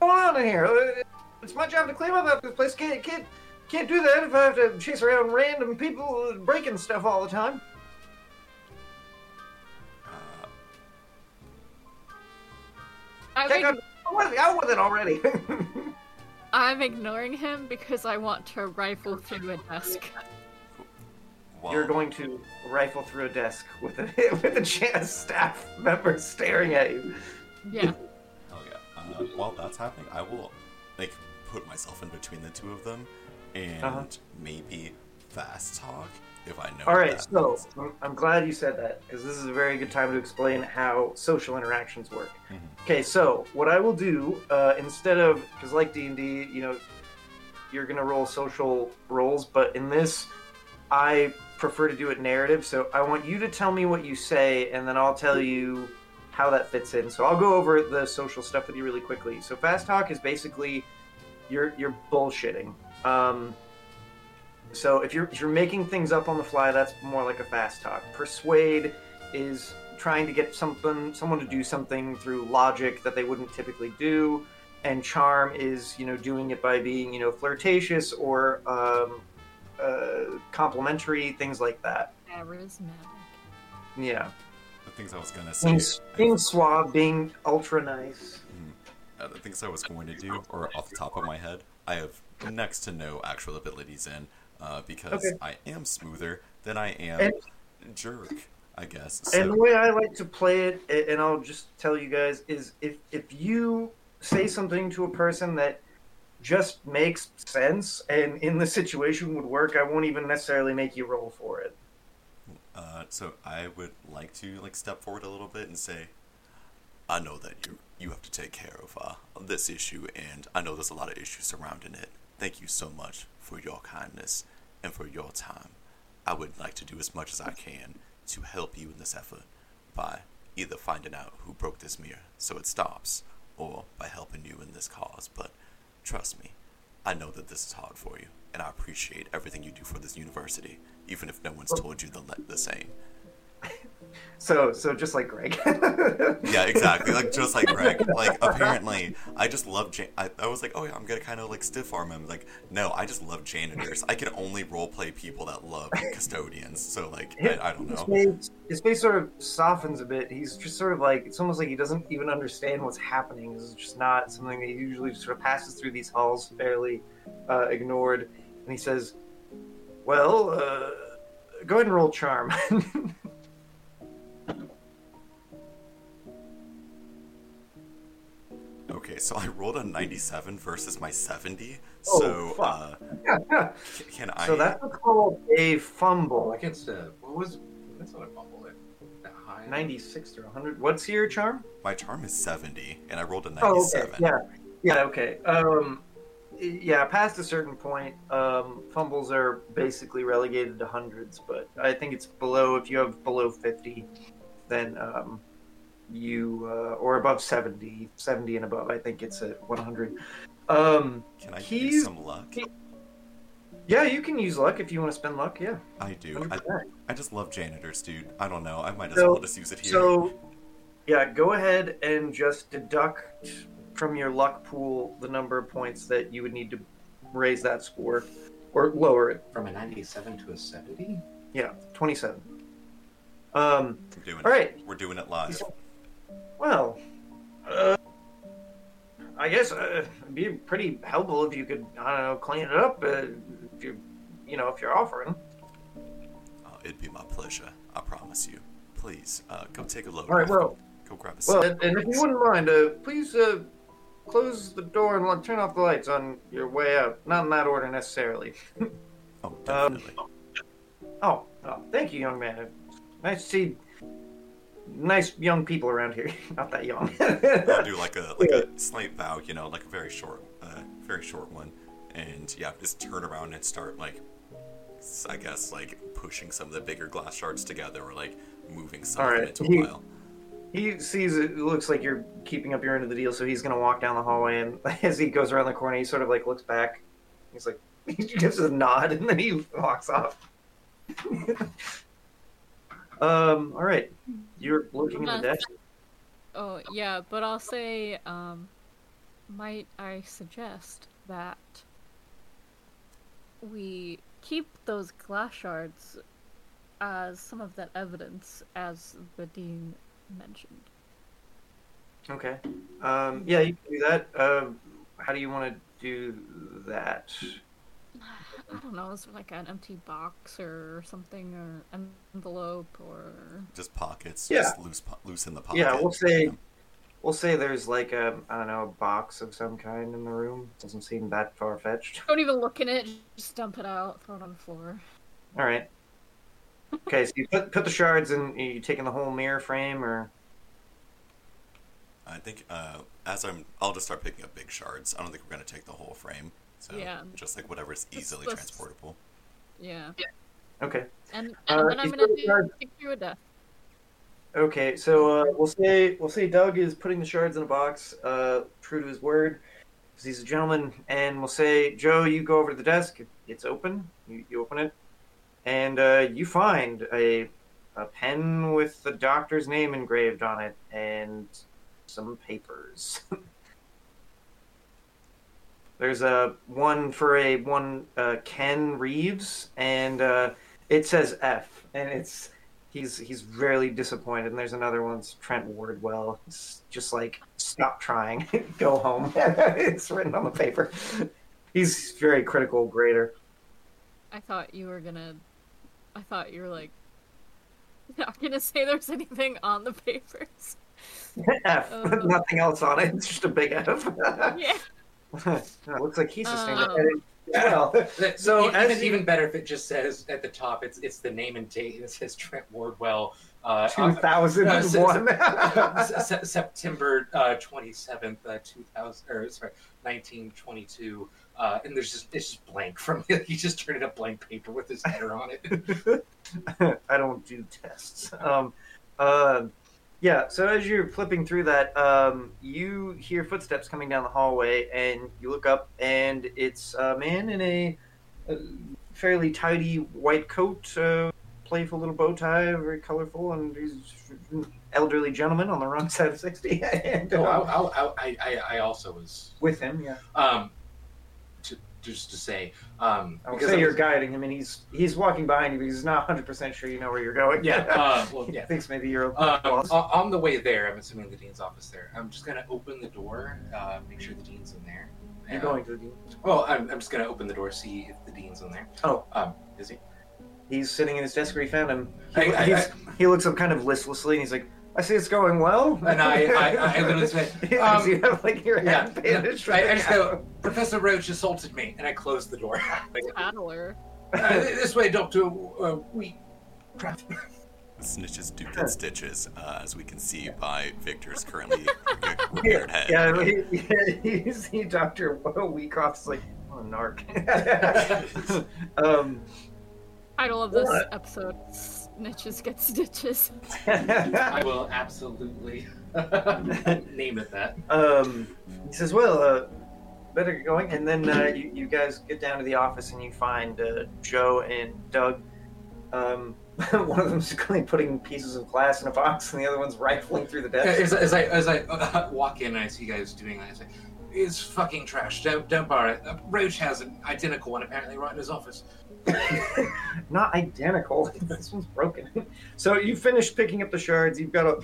going on in here? It's my job to clean up after this place. Can't can't can't do that if I have to chase around random people breaking stuff all the time. Uh, I'm, check ig- out, out with it already. I'm ignoring him because I want to rifle through a desk. Well, You're going to rifle through a desk with a with a chance staff member staring at you. Yeah. Oh yeah. Uh, while that's happening, I will like put myself in between the two of them and Uh-huh. maybe fast talk if I know. All right. that so means. I'm- I'm glad you said that because this is a very good time to explain how social interactions work. Mhm. Okay, so what I will do uh, instead of because like D and D, you know, you're gonna roll social rolls, but in this, I prefer to do it narrative. So I want you to tell me what you say, and then I'll tell you how that fits in. So I'll go over the social stuff with you really quickly. So fast talk is basically you're you're bullshitting. Um, so if you're if you're making things up on the fly, that's more like a fast talk. Persuade is trying to get something someone to do something through logic that they wouldn't typically do, and charm is you know doing it by being you know flirtatious or um, uh, complimentary things like that. Charismatic. Yeah, the things I was gonna say. being, being suave, being ultra nice. uh, the things I was going to do, or off the top of my head, I have next to no actual abilities in, uh, because Okay. I am smoother than I am And- jerk, I guess. And the way I like to play it, and I'll just tell you guys, is if if you say something to a person that just makes sense and in the situation would work, I won't even necessarily make you roll for it. uh, so I would like to like step forward a little bit and say, I know that you you have to take care of uh, this issue, and I know there's a lot of issues surrounding it. Thank you so much for your kindness and for your time. I would like to do as much as I can to help you in this effort by either finding out who broke this mirror so it stops, or by helping you in this cause. But trust me, I know that this is hard for you, and I appreciate everything you do for this university, even if no one's told you the, the same. So so just like Greg. Yeah, exactly. Like just like Greg. Like apparently, I just love. Jan- I, I was like, oh yeah, I'm gonna kind of like stiff arm him. Like, no, I just love janitors. I can only role play people that love custodians. So like, I, I don't His know. face, his face sort of softens a bit. He's just sort of like it's almost like he doesn't even understand what's happening. This is just not something that he usually just sort of passes through these halls fairly uh, ignored. And he says, "Well, uh, go ahead and roll charm." Okay, so I rolled a 97 versus my 70. Oh, So fuck. uh, c- can I? so that's called a fumble. I guess uh, what was that's not a bubble. That, that high. Ninety-six or hundred. What's your charm? My charm is 70, and I rolled a 97. Oh, 97. okay. Yeah. Yeah. Okay. Um, yeah. Past a certain point, um, fumbles are basically relegated to hundreds. But I think it's below. If you have below fifty, then um, you uh, or above 70, 70 and above. I think it's at one hundred. Um, Can I use some luck? yeah, you can use luck if you want to spend luck. Yeah. I do. I, I just love janitors, dude. I don't know. I might as So- well just use it here. So, yeah, go ahead and just deduct from your luck pool the number of points that you would need to raise that score or lower it. From a 97 to a 70? Yeah, 27. Um, We're doing all it. right. We're doing it live. Well, uh, I guess uh, it'd be pretty helpful if you could, I don't know, clean it up. Uh, if you, you know, if you're offering. Uh, it'd be my pleasure. I promise you. Please, uh, go take a look. All right, well, Go grab a well, seat. and, and if you wouldn't mind, uh, please uh, close the door and turn off the lights on your way out. Not in that order necessarily. Oh, um, definitely. Oh, oh, thank you, young man. Nice to see nice young people around here. Not that young. I'll do like a like a slight bow, you know, like a very short, uh, very short one, and yeah, just turn around and start like, I guess like pushing some of the bigger glass shards together, or like moving some All of right, them into he- a pile. he sees it, it looks like you're keeping up your end of the deal, so he's gonna walk down the hallway, and as he goes around the corner, he sort of like looks back. He's like, he gives a nod, and then he walks off. Um. All right, you're looking in the desk. Oh yeah, but I'll say, um, might I suggest that we keep those glass shards as some of that evidence, as the dean mentioned. Okay. Um, yeah, you can do that. Um, how do you want to do that? I don't know, is there like an empty box or something, or envelope, or Just pockets. Yeah. Just loose, po- loose in the pocket. Yeah, we'll say Yeah. we'll say there's like a I don't know a box of some kind in the room. Doesn't seem that far fetched. don't even look in it, just dump it out, throw it on the floor. All right. Okay, so you put put the shards in. Are you taking the whole mirror frame or? I think uh, as I'm, I'll just start picking up big shards. I don't think we're gonna take the whole frame. So Yeah. just like whatever's Just easily the- transportable. Yeah. Okay. And, Uh, then I'm gonna there do card- kick you a death. Okay, so uh, we'll say we'll say Doug is putting the shards in a box, uh, true to his word, 'cause he's a gentleman, and we'll say Joe, you go over to the desk. It's open. You, you open it, and uh, you find a a pen with the doctor's name engraved on it and some papers. There's a one for a one uh, Ken Reeves, and uh, it says F, and it's he's he's really disappointed. And there's another one, it's Trent Wardwell. It's just like stop trying, go home. it's written on the paper. He's very critical grader. I thought you were gonna. I thought you were like. Not gonna say there's anything on the papers. F, Uh. nothing else on it. It's just a big F. Yeah. It looks like he's sustained Um. it. Well, So e- as even, you- even better if it just says at the top, it's it's the name and date. It says Trent Wardwell. Uh, two uh, thousand and one. Se- Se- September twenty seventh, uh, two thousand, or sorry, nineteen twenty two, uh, and there's just it's just blank from it. he just turned in a blank paper with his header on it. I don't do tests. Um, uh, yeah, so as you're flipping through that, um, you hear footsteps coming down the hallway, and you look up, and it's a man in a, a fairly tidy white coat, uh, playful little bow tie, very colorful, and he's an elderly gentleman on the wrong side of 60. and, oh, uh, I, I, I, I, I also was with him, yeah. um, just to say um, I because say I you're guiding him, and he's he's walking behind you, but he's not 100% sure you know where you're going. yeah, uh, well, yeah. thinks maybe you're Um, on the way there, I'm assuming the dean's office there. I'm just gonna open the door, uh, make sure the dean's in there. You're Uh, going to the dean. Well, I'm, I'm just gonna open the door, see if the dean's in there. Oh. um, is he? He's sitting in his desk where he found him. He, I- I- he looks up kind of listlessly and he's like, I see it's going well. And I, I, I literally say, Because um, you have like your yeah, hand bandaged. I, I just go, Professor Roach assaulted me, and I close the door. Paddler. uh, this way, Doctor. Uh, we. Crap. Snitches do get stitches, uh, as we can see by Victor's currently yeah, repaired head. yeah, he, yeah, you see Dr. Weekoff's like, oh, narc. um, Title of this What? episode: Snitches get stitches. I will absolutely name it that. um, he says, "Well, uh, better get going." And then uh, you, you guys get down to the office and you find uh, Joe and Doug. Um, one of them's clearly putting pieces of glass in a box, and the other one's rifling through the desk. As, as I as I uh, walk in and I see you guys doing that, I say, "It's fucking trash. Don't don't borrow it." Uh, Roach has an identical one apparently right in his office. Not identical. this one's broken. so you finished picking up the shards. You've got a,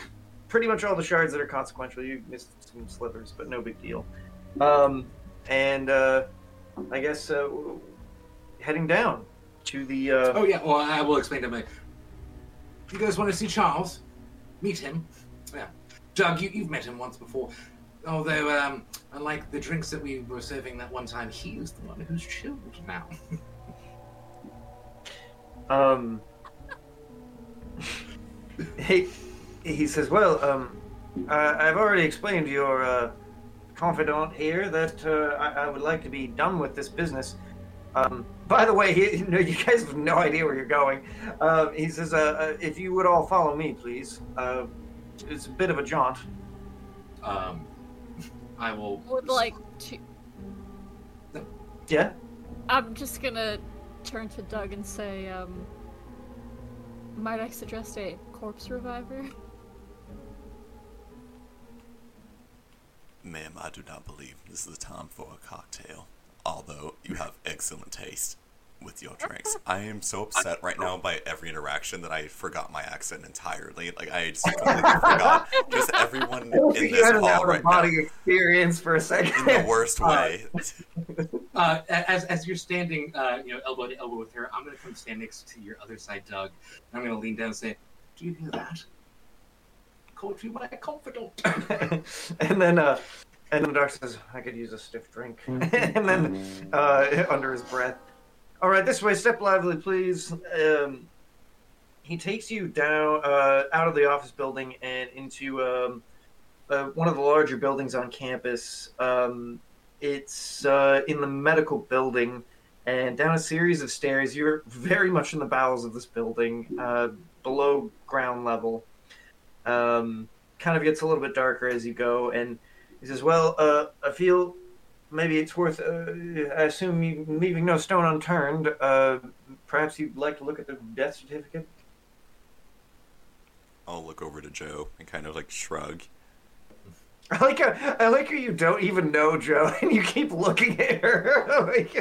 pretty much all the shards that are consequential. You missed some slivers, but no big deal. Um, and uh, I guess uh, heading down to the. Uh, Oh yeah, well I will explain to him. You guys want to see Charles? Meet him. Yeah, Doug, you, you've met him once before. Although, um, unlike the drinks that we were serving that one time, he is the one who's chilled now. Um, he he says, "Well, um, uh, I've already explained to your uh, confidant here that uh, I, I would like to be done with this business. Um, by the way, he, you, know, you guys have no idea where you're going. Uh, he says, uh, uh, if you would all follow me, please. Uh, it's a bit of a jaunt. Um, I will. Would like to. Yeah. I'm just gonna turn to Doug and say, um, might I suggest a corpse reviver? Ma'am, I do not believe this is the time for a cocktail. Although you have excellent taste. With your drinks. I am so upset right now by every interaction that I forgot my accent entirely. Like I just completely forgot just everyone in you this had an out right of now body experience for a second. in the worst way. Uh, as as you're standing, uh, you know, elbow to elbow with her, I'm gonna come stand next to your other side, Doug. And I'm gonna lean down and say, "Do you hear that? Called you my confidant." and then uh and then Dark says, I could use a stiff drink. and then uh under his breath. Alright, this way, step lively, please. Um he takes you down uh out of the office building and into um uh, one of the larger buildings on campus. Um it's uh in the medical building and down a series of stairs. You're very much in the bowels of this building, uh below ground level. Um kind of gets a little bit darker as you go and he says well uh, i feel maybe it's worth uh, i assume you leaving no stone unturned uh, perhaps you'd like to look at the death certificate I'll look over to Joe and kind of like shrug. I like how, I like how you don't even know Joe and you keep looking at her. like,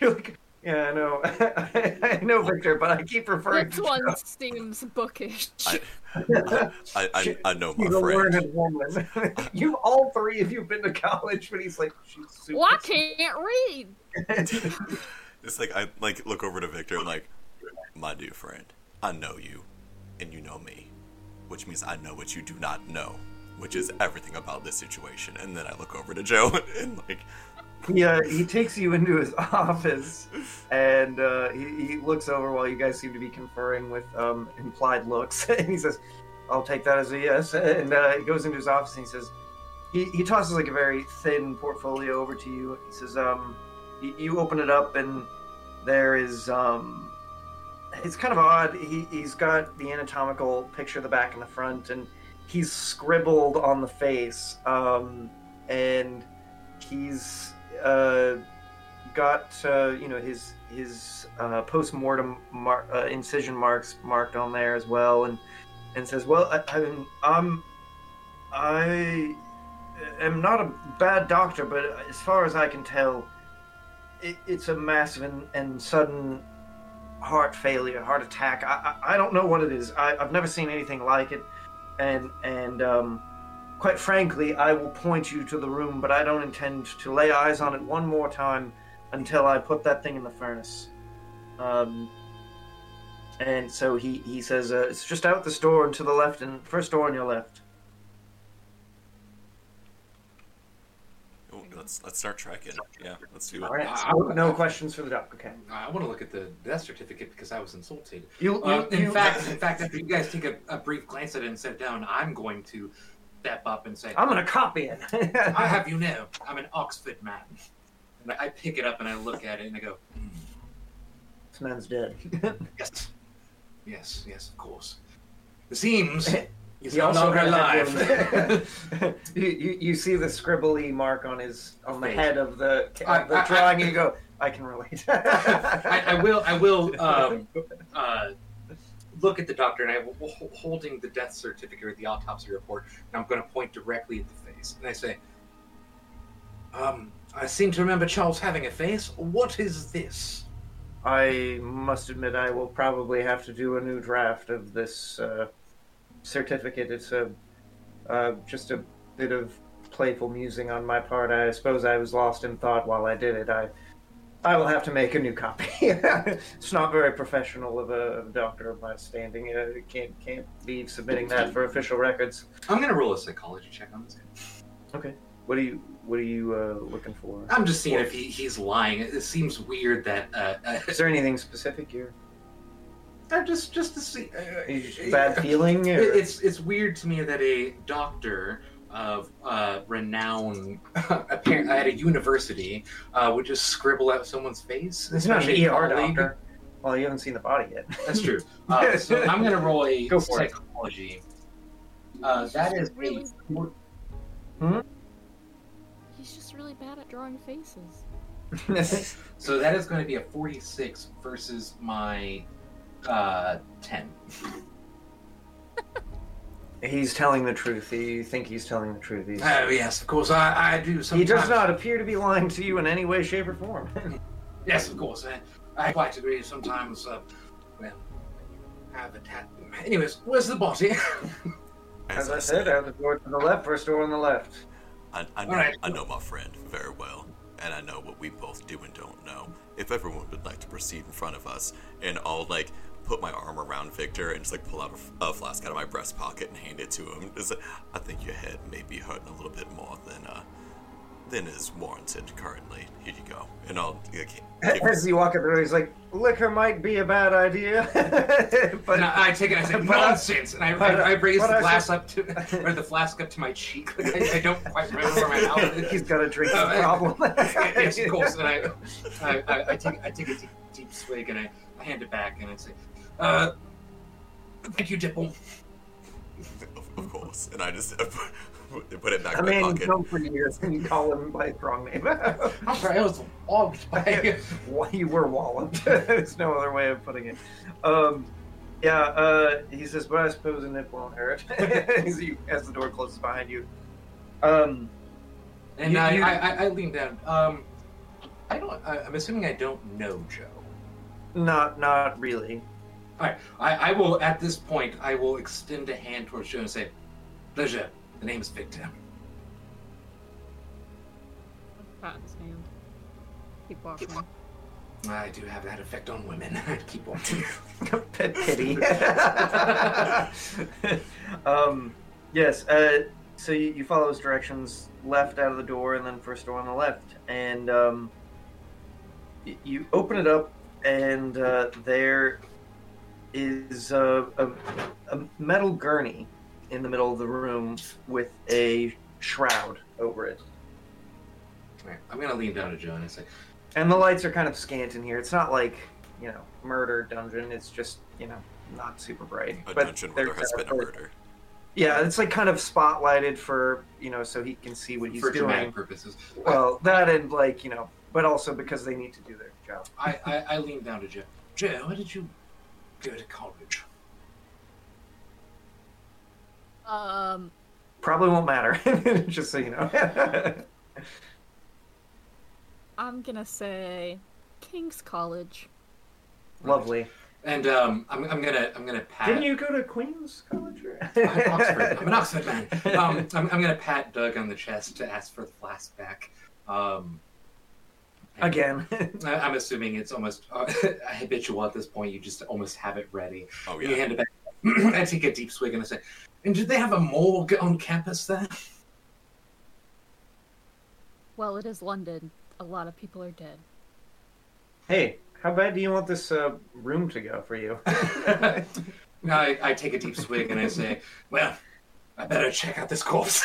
you're like, yeah, I know, I know Victor, but I keep referring This to one Joe. seems bookish. I, I, I, I know my She's friend. learned woman. you all three of you've been to college, but he's like, she's super. well, I can't read. It's like I like look over to Victor and like, my dear friend, I know you, and you know me, which means I know what you do not know, which is everything about this situation. And then I look over to Joe and like, He, uh, he takes you into his office and uh, he, he looks over while you guys seem to be conferring with um, implied looks. and he says, I'll take that as a yes. And uh, he goes into his office and he says, he, he tosses like a very thin portfolio over to you. He says, um, you, you open it up and there is, um, it's kind of odd. He, he's got the anatomical picture, the back and the front, and he's scribbled on the face. Um, and he's uh, got uh, you know his his uh, post mortem mar- uh, incision marks marked on there as well, and and says, "Well, I, I'm I'm I am not a bad doctor, but as far as I can tell, it, it's a massive and, and sudden heart failure, heart attack. I, I I don't know what it is. I, I've never seen anything like it, and and um, quite frankly, I will point you to the room, but I don't intend to lay eyes on it one more time until I put that thing in the furnace. Um, and so he, he says, uh, it's just out this door and to the left, and first door on your left. oh, let's let's start tracking. Yeah, let's do it. All right. I- So I- no questions for the doc. Okay. I want to look at the death certificate because I was insulted. You, Uh, in you- fact, in fact, after you guys take a, a brief glance at it and sit down, I'm going to step up and say, I'm gonna copy it. "I have you know, I'm an Oxford man." And I pick it up and I look at it and I go, "Hmm, This man's dead. "Yes, yes, yes, of course." It seems he's He no also longer alive. you, you, you see the scribbly mark on his on the Face. head of the, I- the I- I- drawing, and you go, I can relate. I, I will. I will. Um, uh, look at the doctor, and I'm holding the death certificate or the autopsy report, and I'm going to point directly at the face, and I say, "Um, I seem to remember Charles having a face. What is this?" I must admit, I will probably have to do a new draft of this uh, certificate. It's a uh, just a bit of playful musing on my part. I suppose I was lost in thought while I did it. I I will have to make a new copy. it's not very professional of a, doctor of my standing. Uh, can't can't be submitting that for official records. I'm going to roll a psychology check on this guy. Okay. What are you What are you uh, looking for? I'm just seeing if he, he's lying. It seems weird that. Uh, uh, Is there anything specific you're I'm just just to see. Uh, bad feeling? Or? It's it's weird to me that a doctor of uh, renown apparent at a university uh, would just scribble out someone's face. It's not an especially a ER doctor. Well, you haven't seen the body yet. That's true. Uh, so I'm gonna roll a Go for psychology. Uh, that is really. a four- He's just really bad at drawing faces. so that is going to be a 46 versus my uh, 10. He's telling the truth. You think he's telling the truth. He's, Oh yes, of course I, I do. he does not appear to be lying to you in any way, shape, or form. Yes, of course. Uh, I quite agree. Sometimes, uh, well, have a tat. Anyways, where's the body? As I said, out the door to the left, first door on the left. I, I know, Alright. I know my friend very well, and I know what we both do and don't know. If everyone would like to proceed in front of us, and I'll like put my arm around Victor and just like pull out a flask out of my breast pocket and hand it to him. Just, I think your head may be hurting a little bit more than uh than is warranted currently. Here you go, and I'll like, give As you walk up there, he's like, "Liquor might be a bad idea," but and I, I take it. I say nonsense, and I, but I- I, I raise the I glass said- up to, or the flask up to my cheek. Like, I, I don't quite remember where my mouth is. he's got a drinking Uh, problem. yes, of course. And I, I, I, I take, I take a deep, deep swig, and I, I hand it back, and I say, uh, "Thank you, Dipple." of, of course, and I just put, put it back I in my mean, pocket. known for years, and you call him by his wrong name. I'm sorry, I was logged by. Why you were walloped? There's no other way of putting it. Um, yeah, uh, he says, but I suppose a nip won't hurt as, you, as the door closes behind you. Um, And You- I, you- I, I, I lean down. Um, I don't. I, I'm assuming I don't know Joe. not, not really. All right. I, I will at this point. I will extend a hand towards you and say, "Pleasure. The name is Victor." Pat his hand. Keep walking. I do have that effect on women. Keep walking. Pet pity. um, yes. Uh, so you, you follow his directions, left out of the door, and then first door on the left, and um, y- you open it up, and uh, there is a, a, a metal gurney in the middle of the room with a shroud over it. All right, I'm gonna lean down to Joe and say, And the lights are kind of scant in here. It's not like, you know, murder dungeon. It's just, you know, not super bright. A But dungeon where there has been a murder. Yeah, it's like kind of spotlighted for, you know, so he can see what he's for dramatic doing. purposes. Well, that and like, you know, but also because they need to do their job. I, I, I lean down to Joe. Joe, where did you go to college? Um, Probably won't matter, just so you know. I'm gonna say King's College. Lovely. And um, I'm, I'm gonna I'm gonna pat. Didn't you go to Queen's College? or- I'm Oxford. I'm an Oxford man. Um, I'm, I'm gonna pat Doug on the chest to ask for the flask back. Um, and Again. I, I'm assuming it's almost uh, habitual at this point. You just almost have it ready. Oh yeah. You hand it back. I take a deep swig and I say, "And did they have a morgue on campus there?" Well, it is London. A lot of people are dead. hey, how bad do you want this uh, room to go for you? I, I take a deep swig and I say, "Well, I better check out this corpse."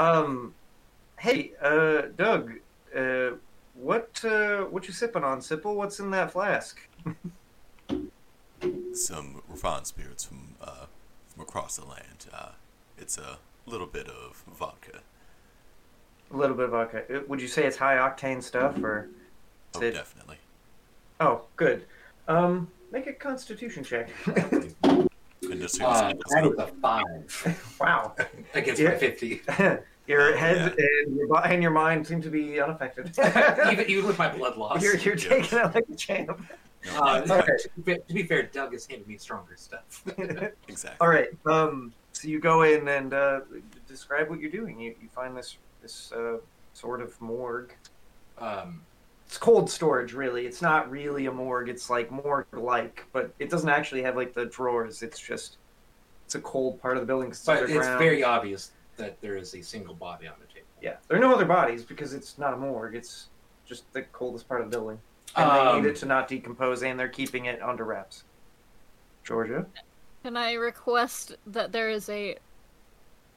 Um, hey, uh, Doug, uh, what uh, what you sipping on, Sipple? What's in that flask? Some refined spirits from uh, from across the land. Uh, it's a little bit of vodka. A little bit of vodka. Uh, Would you say it's high octane stuff, or? Oh, It- definitely. Oh, good. Um, make a Constitution check. And as soon Uh, as that is a five wow, against Yeah. my fifty. your Oh, head and your bo- and your mind seem to be unaffected. even, even with my blood loss. you're you're Yeah. taking it like a champ. no, Uh, yeah, Okay. to, be fair, to be fair, Doug has handed me stronger stuff. exactly. All right. Um, so you go in and uh, describe what you're doing. You you find this this uh, sort of morgue. Um, It's cold storage, really. It's not really a morgue. It's like morgue-like, but it doesn't actually have like the drawers. It's just it's a cold part of the building. 'cause but it's very obvious that there is a single body on the table. yeah. There are no other bodies because it's not a morgue. It's just the coldest part of the building, and they Um, need it to not decompose, and they're keeping it under wraps. Georgia. Can I request that there is a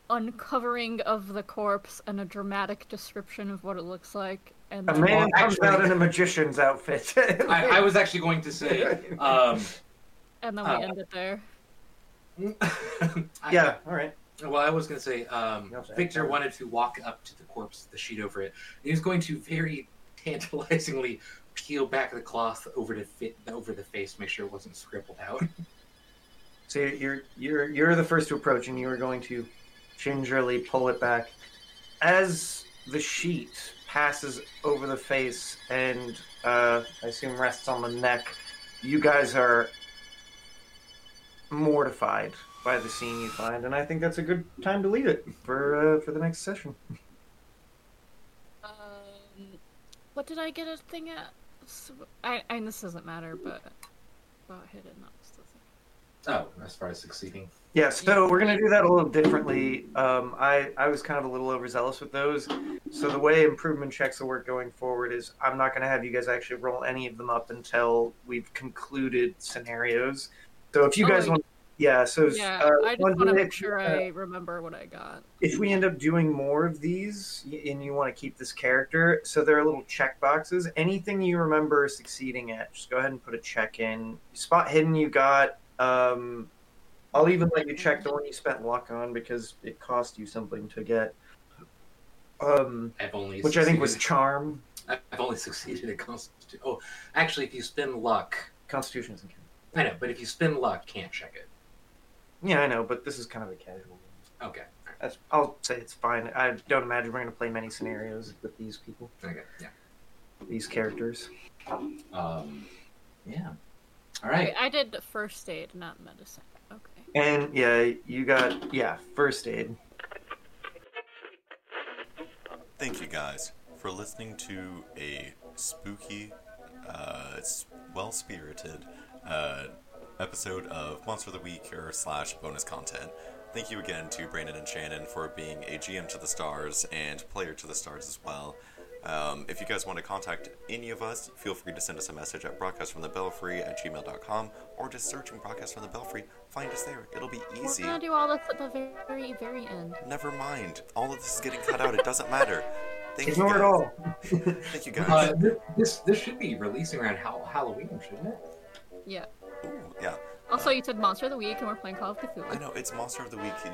uncovering of the corpse and a dramatic description of what it looks like? And A man comes out in a magician's outfit. I, I was actually going to say, um, and then we uh, end it there. Yeah. All right. Well, I was going to say, um, No. Victor wanted to walk up to the corpse, the sheet over it. He was going to very tantalizingly peel back the cloth over to fit over the face, make sure it wasn't scribbled out. So you're you're you're the first to approach, and you are going to gingerly pull it back. As the sheet passes over the face and uh, I assume rests on the neck. You guys are mortified by the scene you find, and I think that's a good time to leave it for uh, for the next session. Um, what did I get a thing at? I, I this doesn't matter, but about hidden knocks doesn't. Oh, as far as succeeding. Yeah, so we're gonna do that a little differently. Um, I I was kind of a little overzealous with those, so the way improvement checks will work going forward is I'm not gonna have you guys actually roll any of them up until we've concluded scenarios. So if you Oh, guys yeah. want, yeah. So Yeah, uh, I just want to make sure uh, I remember what I got. if we end up doing more of these and you want to keep this character, so there are little check boxes. Anything you remember succeeding at, just go ahead and put a check in. Spot hidden, you got. Um, I'll even let you check the one you spent luck on because it cost you something to get. Um, I've only which I think was charm. I've only succeeded at Constitution. Oh, actually, if you spin luck, Constitution isn't count. I know, but if you spin luck, can't check it. Yeah, I know, but this is kind of a casual. one. Okay. That's, I'll say it's fine. I don't imagine we're going to play many scenarios with these people, Okay. Yeah. these characters. Um. Yeah. All right. Wait. I did first aid, not medicine. Okay. And yeah, you got yeah first aid. Thank you guys for listening to a spooky, uh, well spirited uh, episode of Monster of the Week or slash bonus content. Thank you again to Brandon and Shannon for being a GM to the stars and player to the stars as well. Um, if you guys want to contact any of us, feel free to send us a message at broadcastfromthebelfry at gmail.com or just searching Broadcast from the Belfry. Find us there. It'll be easy. We're gonna do all this at the very, very end. Never mind. All of this is getting cut out. It doesn't matter. Thank you Ignore guys. it all. Thank you guys. Uh, this this should be releasing around Hall- Halloween, shouldn't it? Yeah. Ooh, yeah. Also, you said Monster of the Week, and we're playing Call of Cthulhu. I know it's monster of the week in,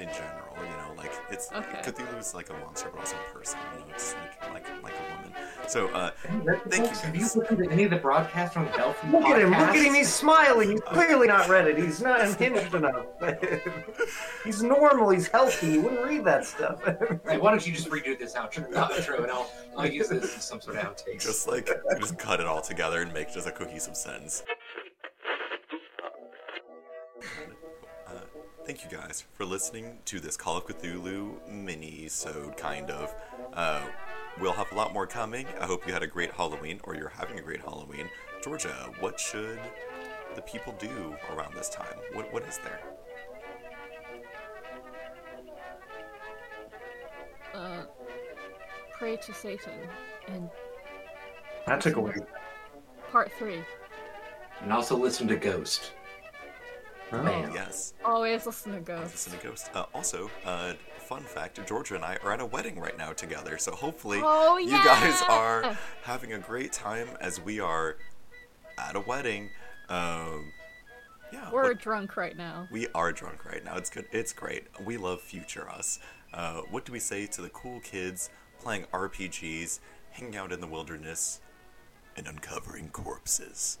in general. You know, like it's Okay. Cthulhu is like a monster, but also a person. You know, it's like like like a woman. So uh, Thank Thank you, Have you guys. listened to any of the broadcasts from the Belfry Look at him! Look at him! He's smiling. He's clearly not Reddit. He's not unhinged enough. he's normal. He's healthy. He wouldn't read that stuff. Hey, why don't you just redo this outro, outro and I'll, I'll use this as some sort of outtakes. just like just cut it all together and make just a cohesive sentence. Thank you guys for listening to this Call of Cthulhu mini-sode, kind of. Uh, we'll have a lot more coming. I hope you had a great Halloween, or you're having a great Halloween. Georgia, what should the people do around this time? What What is there? Uh, pray to Satan in that took away. part three. And also listen to Ghost. Bam. Yes. Always listen to ghosts. Listen to Ghost. Uh, also, uh, fun fact: Georgia and I are at a wedding right now together. So hopefully, Oh, you guys are having a great time as we are at a wedding. Um, yeah, We're what- drunk right now. we are drunk right now. It's good. It's great. We love future us. Uh, what do we say to the cool kids playing RPGs, hanging out in the wilderness, and uncovering corpses?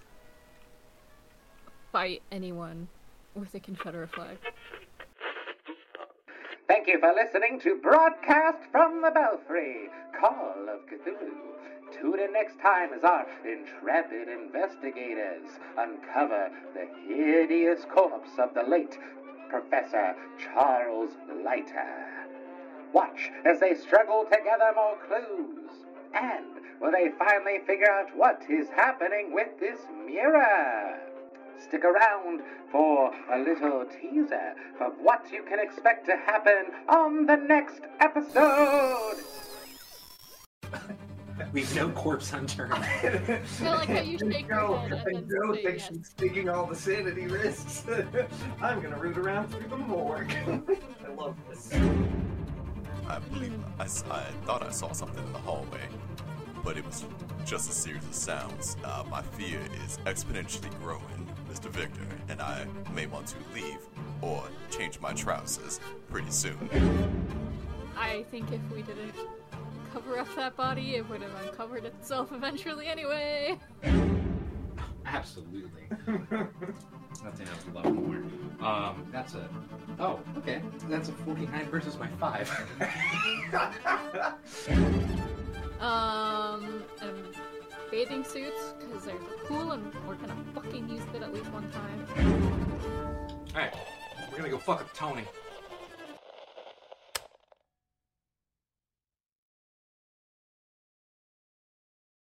Fight anyone with a Confederate flag. Thank you for listening to Broadcast from the Belfry, Call of Cthulhu. Tune in next time as our intrepid investigators uncover the hideous corpse of the late Professor Charles Leiter. Watch as they struggle to gather more clues. And will they finally figure out what is happening with this mirror? Stick around for a little teaser of what you can expect to happen on the next episode. We've no corpse hunter. I like how you shake your Joe, head and then Joe say thinks yes. she's taking all the sanity risks. I'm gonna root around through the morgue. I love this. I believe I, s- I thought I saw something in the hallway, but it was just a series of sounds. Uh, my fear is exponentially growing, Mr. Victor, and I may want to leave or change my trousers pretty soon. I think if we didn't cover up that body, it would have uncovered itself eventually anyway. Absolutely. That's an a lot more. Um, that's a. Oh, okay. That's a 49 versus my 5. bathing suits because they're cool and we're gonna fucking use it at least one time. Alright, we're gonna go fuck up Tony.